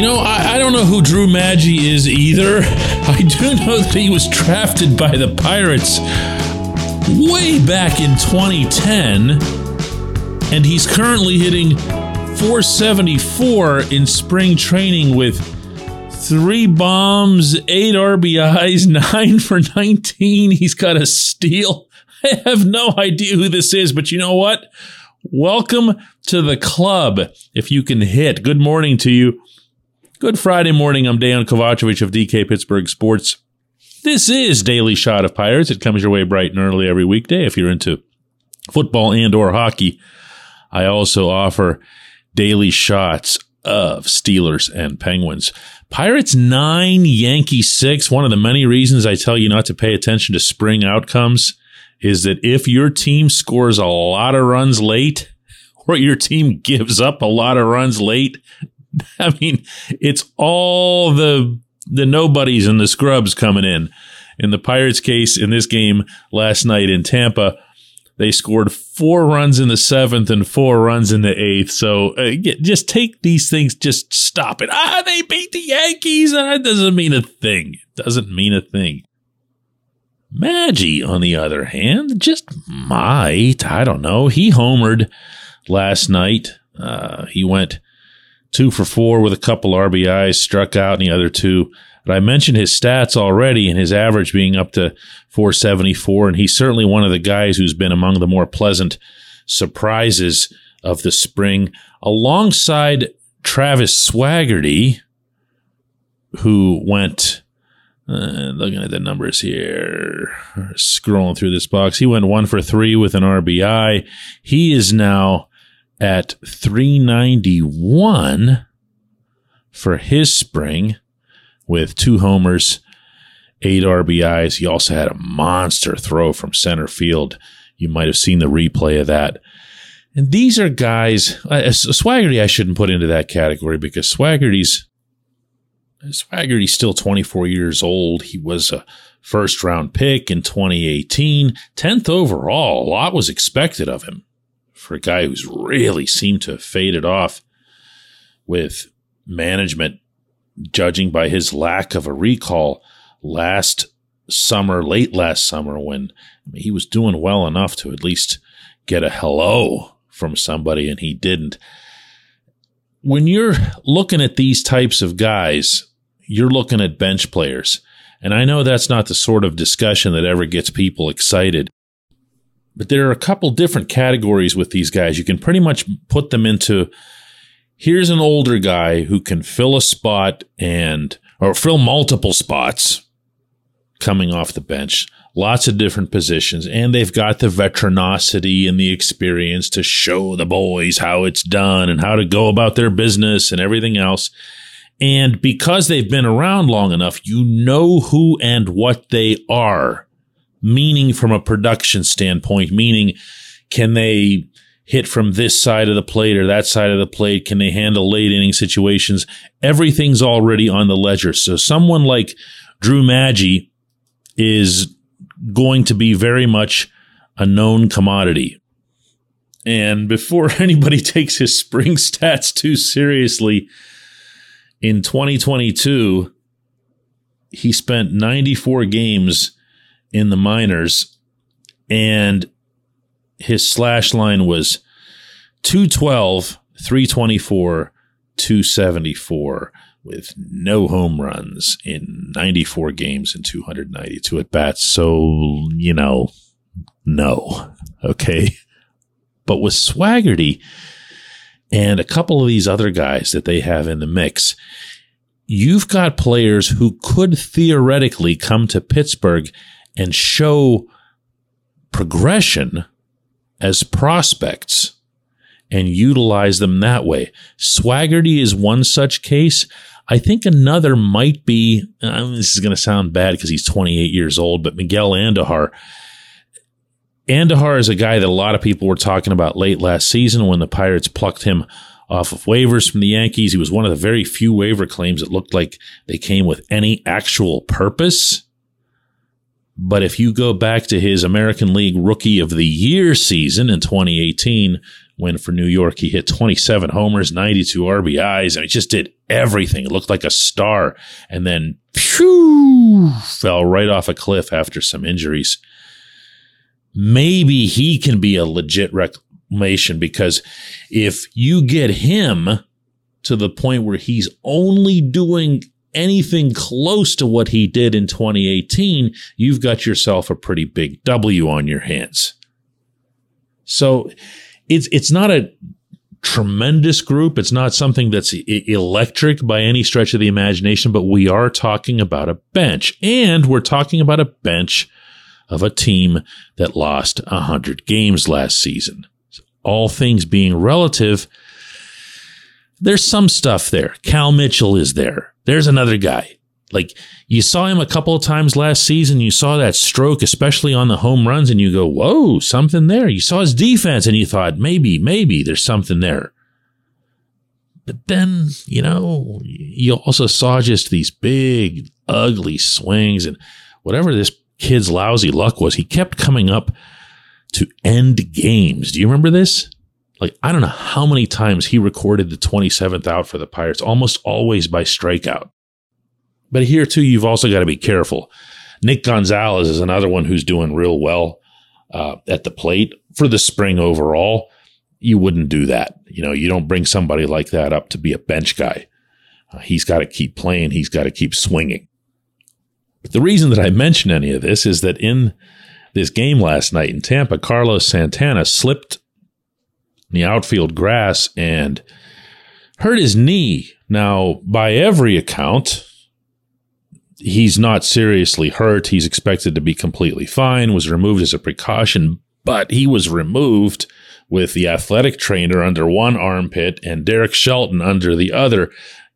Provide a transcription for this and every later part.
You know, I, I don't know who Drew Maggi is either. I do know that he was drafted by the Pirates way back in 2010, and he's currently hitting 474 in spring training with three bombs, eight RBIs, nine for 19. He's got a steal. I have no idea who this is, but you know what? Welcome to the club. If you can hit, good morning to you. Good Friday morning. I'm Dejan Kovacevic of DK Pittsburgh Sports. This is Daily Shot of Pirates. It comes your way bright and early every weekday if you're into football and or hockey. I also offer daily shots of Steelers and Penguins. Pirates 9, Yankees 6. One of the many reasons I tell you not to pay attention to spring outcomes is that if your team scores a lot of runs late or your team gives up a lot of runs late, I mean, it's all the the nobodies and the scrubs coming in. In the Pirates case in this game last night in Tampa, they scored four runs in the seventh and four runs in the eighth. So uh, just take these things, just stop it. Ah, they beat the Yankees. That doesn't mean a thing. It doesn't mean a thing. Maggi, on the other hand, just might. I don't know. He homered last night. Uh, he went two for four with a couple RBIs, struck out in the other two. But I mentioned his stats already and his average being up to 474. And he's certainly one of the guys who's been among the more pleasant surprises of the spring, alongside Travis Swaggerty, who went, uh, looking at the numbers here, scrolling through this box, he went one for three with an RBI. He is now at 391 for his spring with two homers, eight RBIs. He also had a monster throw from center field. You might have seen the replay of that. And these are guys, uh, Swaggerty I shouldn't put into that category because Swaggerty's Swaggerty's still 24 years old. He was a first round pick in 2018, 10th overall. A lot was expected of him for a guy who's really seemed to have faded off with management, judging by his lack of a recall last summer, late last summer, when I mean, he was doing well enough to at least get a hello from somebody, and he didn't. When you're looking at these types of guys, you're looking at bench players. And I know that's not the sort of discussion that ever gets people excited. But there are a couple different categories with these guys. You can pretty much put them into here's an older guy who can fill a spot and or fill multiple spots coming off the bench, lots of different positions, and they've got the veteranosity and the experience to show the boys how it's done and how to go about their business and everything else. And because they've been around long enough, you know who and what they are meaning from a production standpoint, meaning can they hit from this side of the plate or that side of the plate? Can they handle late inning situations? Everything's already on the ledger. So someone like Drew Maggi is going to be very much a known commodity. And before anybody takes his spring stats too seriously, in 2022, he spent 94 games in the minors, and his slash line was 212, 324, 274 with no home runs in 94 games and 292 at bats. So, you know, no. Okay. But with Swaggerty and a couple of these other guys that they have in the mix, you've got players who could theoretically come to Pittsburgh and show progression as prospects and utilize them that way. Swaggerty is one such case. I think another might be, I mean, this is going to sound bad because he's 28 years old, but Miguel Andujar. Andujar is a guy that a lot of people were talking about late last season when the Pirates plucked him off of waivers from the Yankees. He was one of the very few waiver claims that looked like they came with any actual purpose. But if you go back to his American League Rookie of the Year season in 2018, when for New York he hit 27 homers, 92 RBIs, and he just did everything. It looked like a star. And then phew, fell right off a cliff after some injuries. Maybe he can be a legit reclamation because if you get him to the point where he's only doing anything close to what he did in 2018, you've got yourself a pretty big W on your hands. So it's it's not a tremendous group. It's not something that's electric by any stretch of the imagination, but we are talking about a bench and we're talking about a bench of a team that lost 100 games last season. All things being relative, there's some stuff there. Cal Mitchell is there. There's another guy. Like you saw him a couple of times last season. You saw that stroke, especially on the home runs, and you go, whoa, something there. You saw his defense and you thought, maybe, maybe there's something there. But then, you know, you also saw just these big, ugly swings and whatever this kid's lousy luck was, he kept coming up to end games. Do you remember this? Like, I don't know how many times he recorded the 27th out for the Pirates, almost always by strikeout. But here too, you've also got to be careful. Nick Gonzales is another one who's doing real well uh, at the plate for the spring overall. You wouldn't do that. You know, you don't bring somebody like that up to be a bench guy. Uh, he's got to keep playing. He's got to keep swinging. But the reason that I mention any of this is that in this game last night in Tampa, Carlos Santana slipped in the outfield grass and hurt his knee. Now, by every account, he's not seriously hurt. He's expected to be completely fine, was removed as a precaution, but he was removed with the athletic trainer under one armpit and Derek Shelton under the other.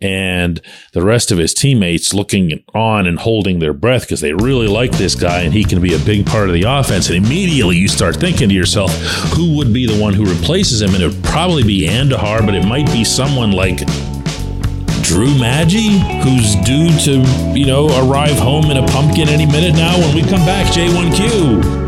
And the rest of his teammates looking on and holding their breath because they really like this guy and he can be a big part of the offense. And immediately you start thinking to yourself, who would be the one who replaces him? And it would probably be Andujar, but it might be someone like Drew Maggi, who's due to, you know, arrive home in a pumpkin any minute now when we come back, J1Q.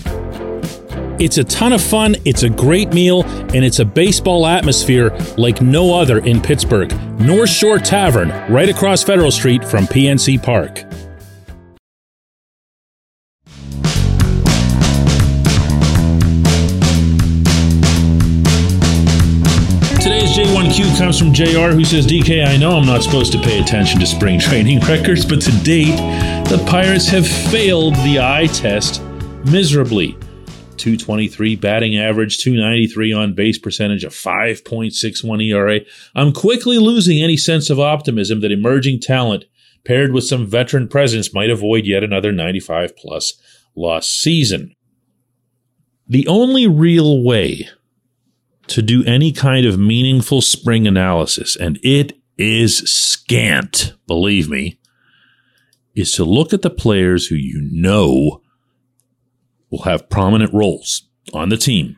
It's a ton of fun, it's a great meal, and it's a baseball atmosphere like no other in Pittsburgh. North Shore Tavern, right across Federal Street from PNC Park. Today's J1Q comes from JR who says, DK, I know I'm not supposed to pay attention to spring training records, but to date, the Pirates have failed the eye test miserably. 223 batting average, 293 on base percentage, a 5.61 ERA. I'm quickly losing any sense of optimism that emerging talent paired with some veteran presence might avoid yet another 95 plus loss season. The only real way to do any kind of meaningful spring analysis, and it is scant, believe me, is to look at the players who you know will have prominent roles on the team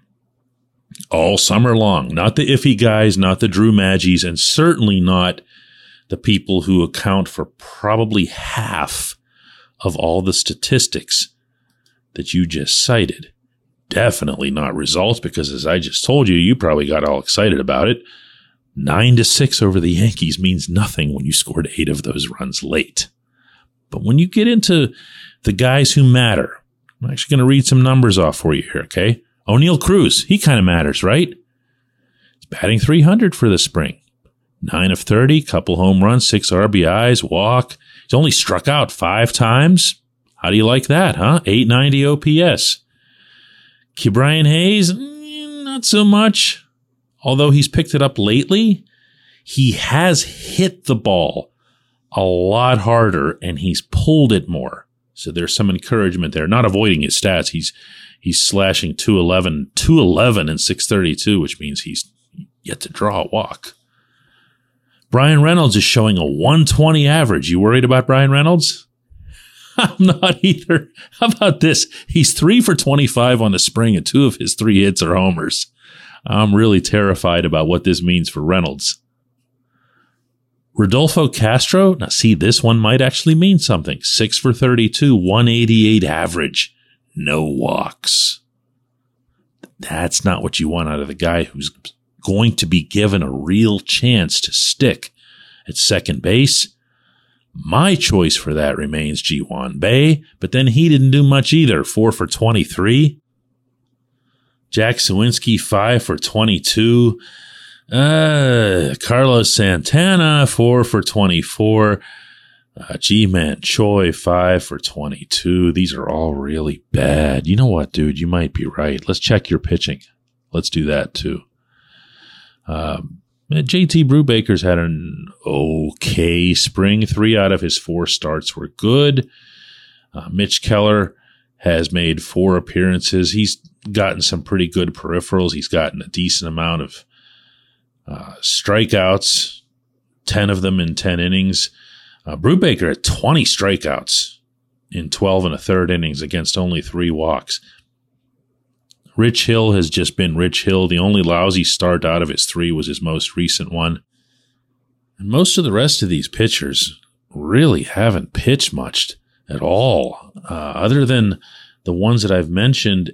all summer long. Not the iffy guys, not the Drew Maggies, and certainly not the people who account for probably half of all the statistics that you just cited definitely not results because, as I just told you, you probably got all excited about it. Nine to six over the Yankees means nothing when you scored eight of those runs late. But when you get into the guys who matter, I'm actually going to read some numbers off for you here, okay? Oneil Cruz, he kind of matters, right? He's batting 300 for the spring. 9 of 30, couple home runs, 6 RBIs, walk. He's only struck out 5 times. How do you like that, huh? 890 OPS. Ke'Bryan Hayes, mm, not so much. Although he's picked it up lately, he has hit the ball a lot harder and he's pulled it more. So there's some encouragement there. Not avoiding his stats. He's he's slashing 211, 211 and 632, which means he's yet to draw a walk. Bryan Reynolds is showing a 120 average. You worried about Bryan Reynolds? I'm not either. How about this? He's three for 25 on the spring, and two of his three hits are homers. I'm really terrified about what this means for Reynolds. Rodolfo Castro, now see, this one might actually mean something. Six for 32, 188 average, no walks. That's not what you want out of the guy who's going to be given a real chance to stick at second base. My choice for that remains Ji-hwan Bae, but then he didn't do much either. Four for 23. Jack Suwinski, five for 22. Uh, Carlos Santana, four for 24. Uh, Ji-Man Choi, five for 22. These are all really bad. You know what, dude? You might be right. Let's check your pitching. Let's do that too. Um, JT Brubaker's had an okay spring. Three out of his four starts were good. Uh, Mitch Keller has made four appearances. He's gotten some pretty good peripherals. He's gotten a decent amount of uh, strikeouts, 10 of them in 10 innings. Uh, Brubaker had 20 strikeouts in 12 and a third innings against only three walks. Rich Hill has just been Rich Hill. The only lousy start out of his three was his most recent one. And most of the rest of these pitchers really haven't pitched much at all, uh, other than the ones that I've mentioned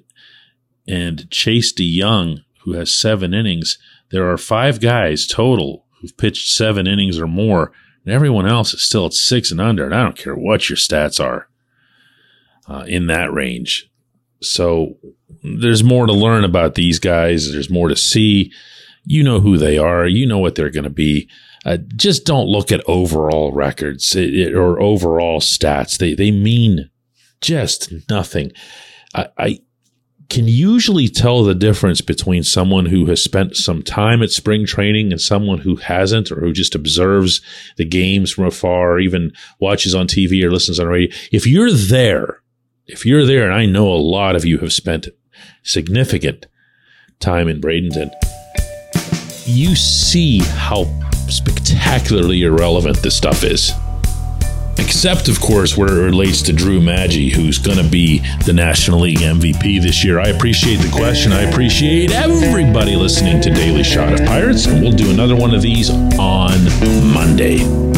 and Chase DeYoung, who has seven innings. There are five guys total who've pitched seven innings or more, and everyone else is still at six and under. And I don't care what your stats are uh, in that range. So there's more to learn about these guys. There's more to see. You know who they are. You know what they're going to be. Uh, just don't look at overall records or overall stats. They they mean just nothing. I, I can usually tell the difference between someone who has spent some time at spring training and someone who hasn't, or who just observes the games from afar, or even watches on TV or listens on radio. If you're there, if you're there, and I know a lot of you have spent significant time in Bradenton, you see how spectacularly irrelevant this stuff is. Except, of course, where it relates to Drew Maggi, who's going to be the National League MVP this year. I appreciate the question. I appreciate everybody listening to Daily Shot of Pirates. And we'll do another one of these on Monday.